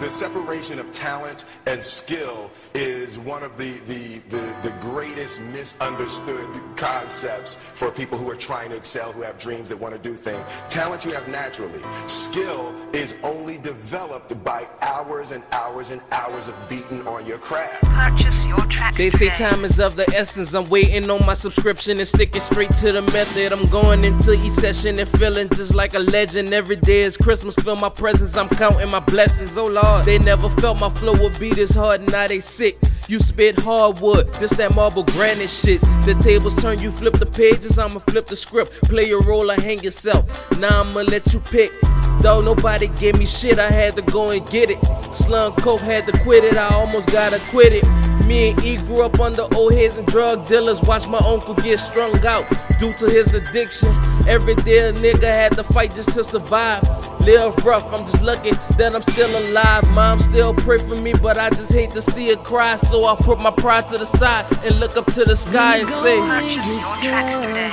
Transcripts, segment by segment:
The separation of talent and skill is one of the, the, the, the, greatest misunderstood concepts for people who are trying to excel, who have dreams that want to do things. Talent you have naturally. Skill is only developed by hours and hours and hours of beating on your craft. Purchase your tracks They say time is of the essence. I'm waiting on my subscription and sticking straight to the method. I'm going into each session and feeling just like a legend. Every day is Christmas, feel my presence. I'm counting my blessings. Oh Lord. They never felt my flow would be this hard, now they sick. You spit hardwood, this that marble granite shit. The tables turn, you flip the pages, I'ma flip the script. Play your role or hang yourself. Now I'ma let you pick. Though nobody gave me shit, I had to go and get it. Slum Coke had to quit it, I almost gotta quit it. Me and E grew up under old heads and drug dealers. Watched my uncle get strung out due to his addiction. Every day a nigga had to fight just to survive. Live rough, I'm just lucky that I'm still alive. Mom still pray for me, but I just hate to see her cry. So I put my pride to the side and look up to the sky and say, Purchase your tracks today.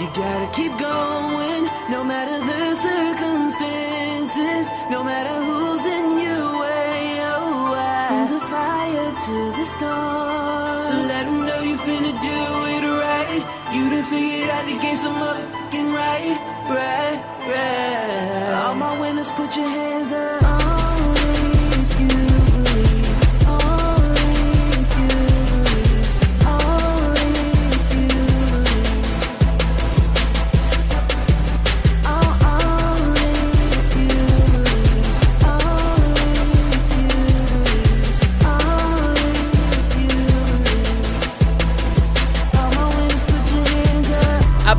You gotta keep going, no matter the circumstances, no matter who's in your way. Fire to the storm. Let 'em know you finna do it right. You done figured out the game some motherfucking right, right, right. All my winners, put your hands up.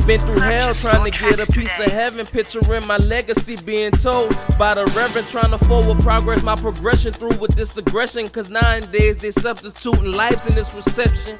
Been through hell trying to get a piece of heaven, picturing my legacy being told by the reverend, trying to forward progress, my progression through with this aggression. Cause nowadays they substituting lives in this reception.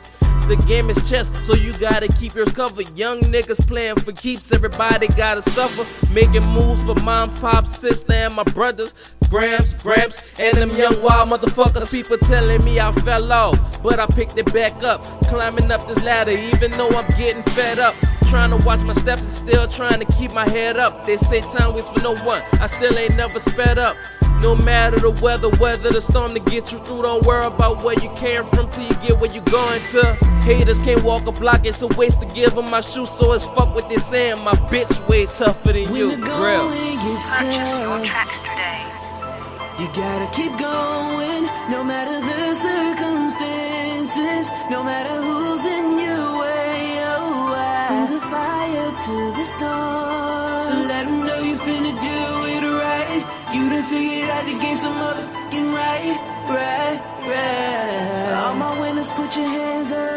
The game is chess, so you gotta keep yours covered. Young niggas playing for keeps, everybody gotta suffer. Making moves for mom, pop, sister, and my brothers. Grams, Gramps, and them young wild motherfuckers. People telling me I fell off, but I picked it back up. Climbing up this ladder, even though I'm getting fed up. Trying to watch my steps and still trying to keep my head up. They say time waits for no one. I still ain't never sped up. No matter the weather, weather the storm to get you through. Don't worry about where you came from till you get where you going to. Haters can't walk a block, it's a waste to give them my shoes. So it's fuck what they saying. My bitch way tougher than you. When the Grill. Purchase your tracks today. You gotta keep going, no matter the circumstances, figured the game some motherfucking right, right, right. All my winners, put your hands up.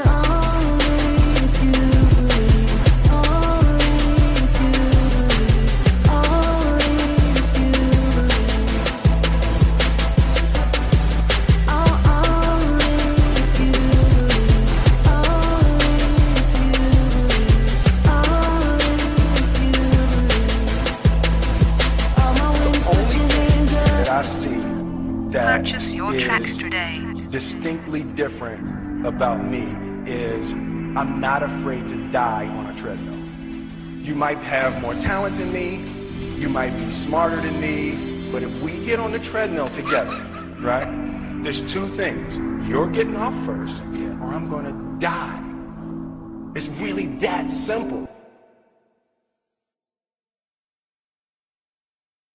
Purchase your tracks today. distinctly different about me is I'm not afraid to die on a treadmill. You might have more talent than me, you might be smarter than me, but if we get on the treadmill together, right? There's two things. You're getting off first, or I'm gonna die. It's really that simple.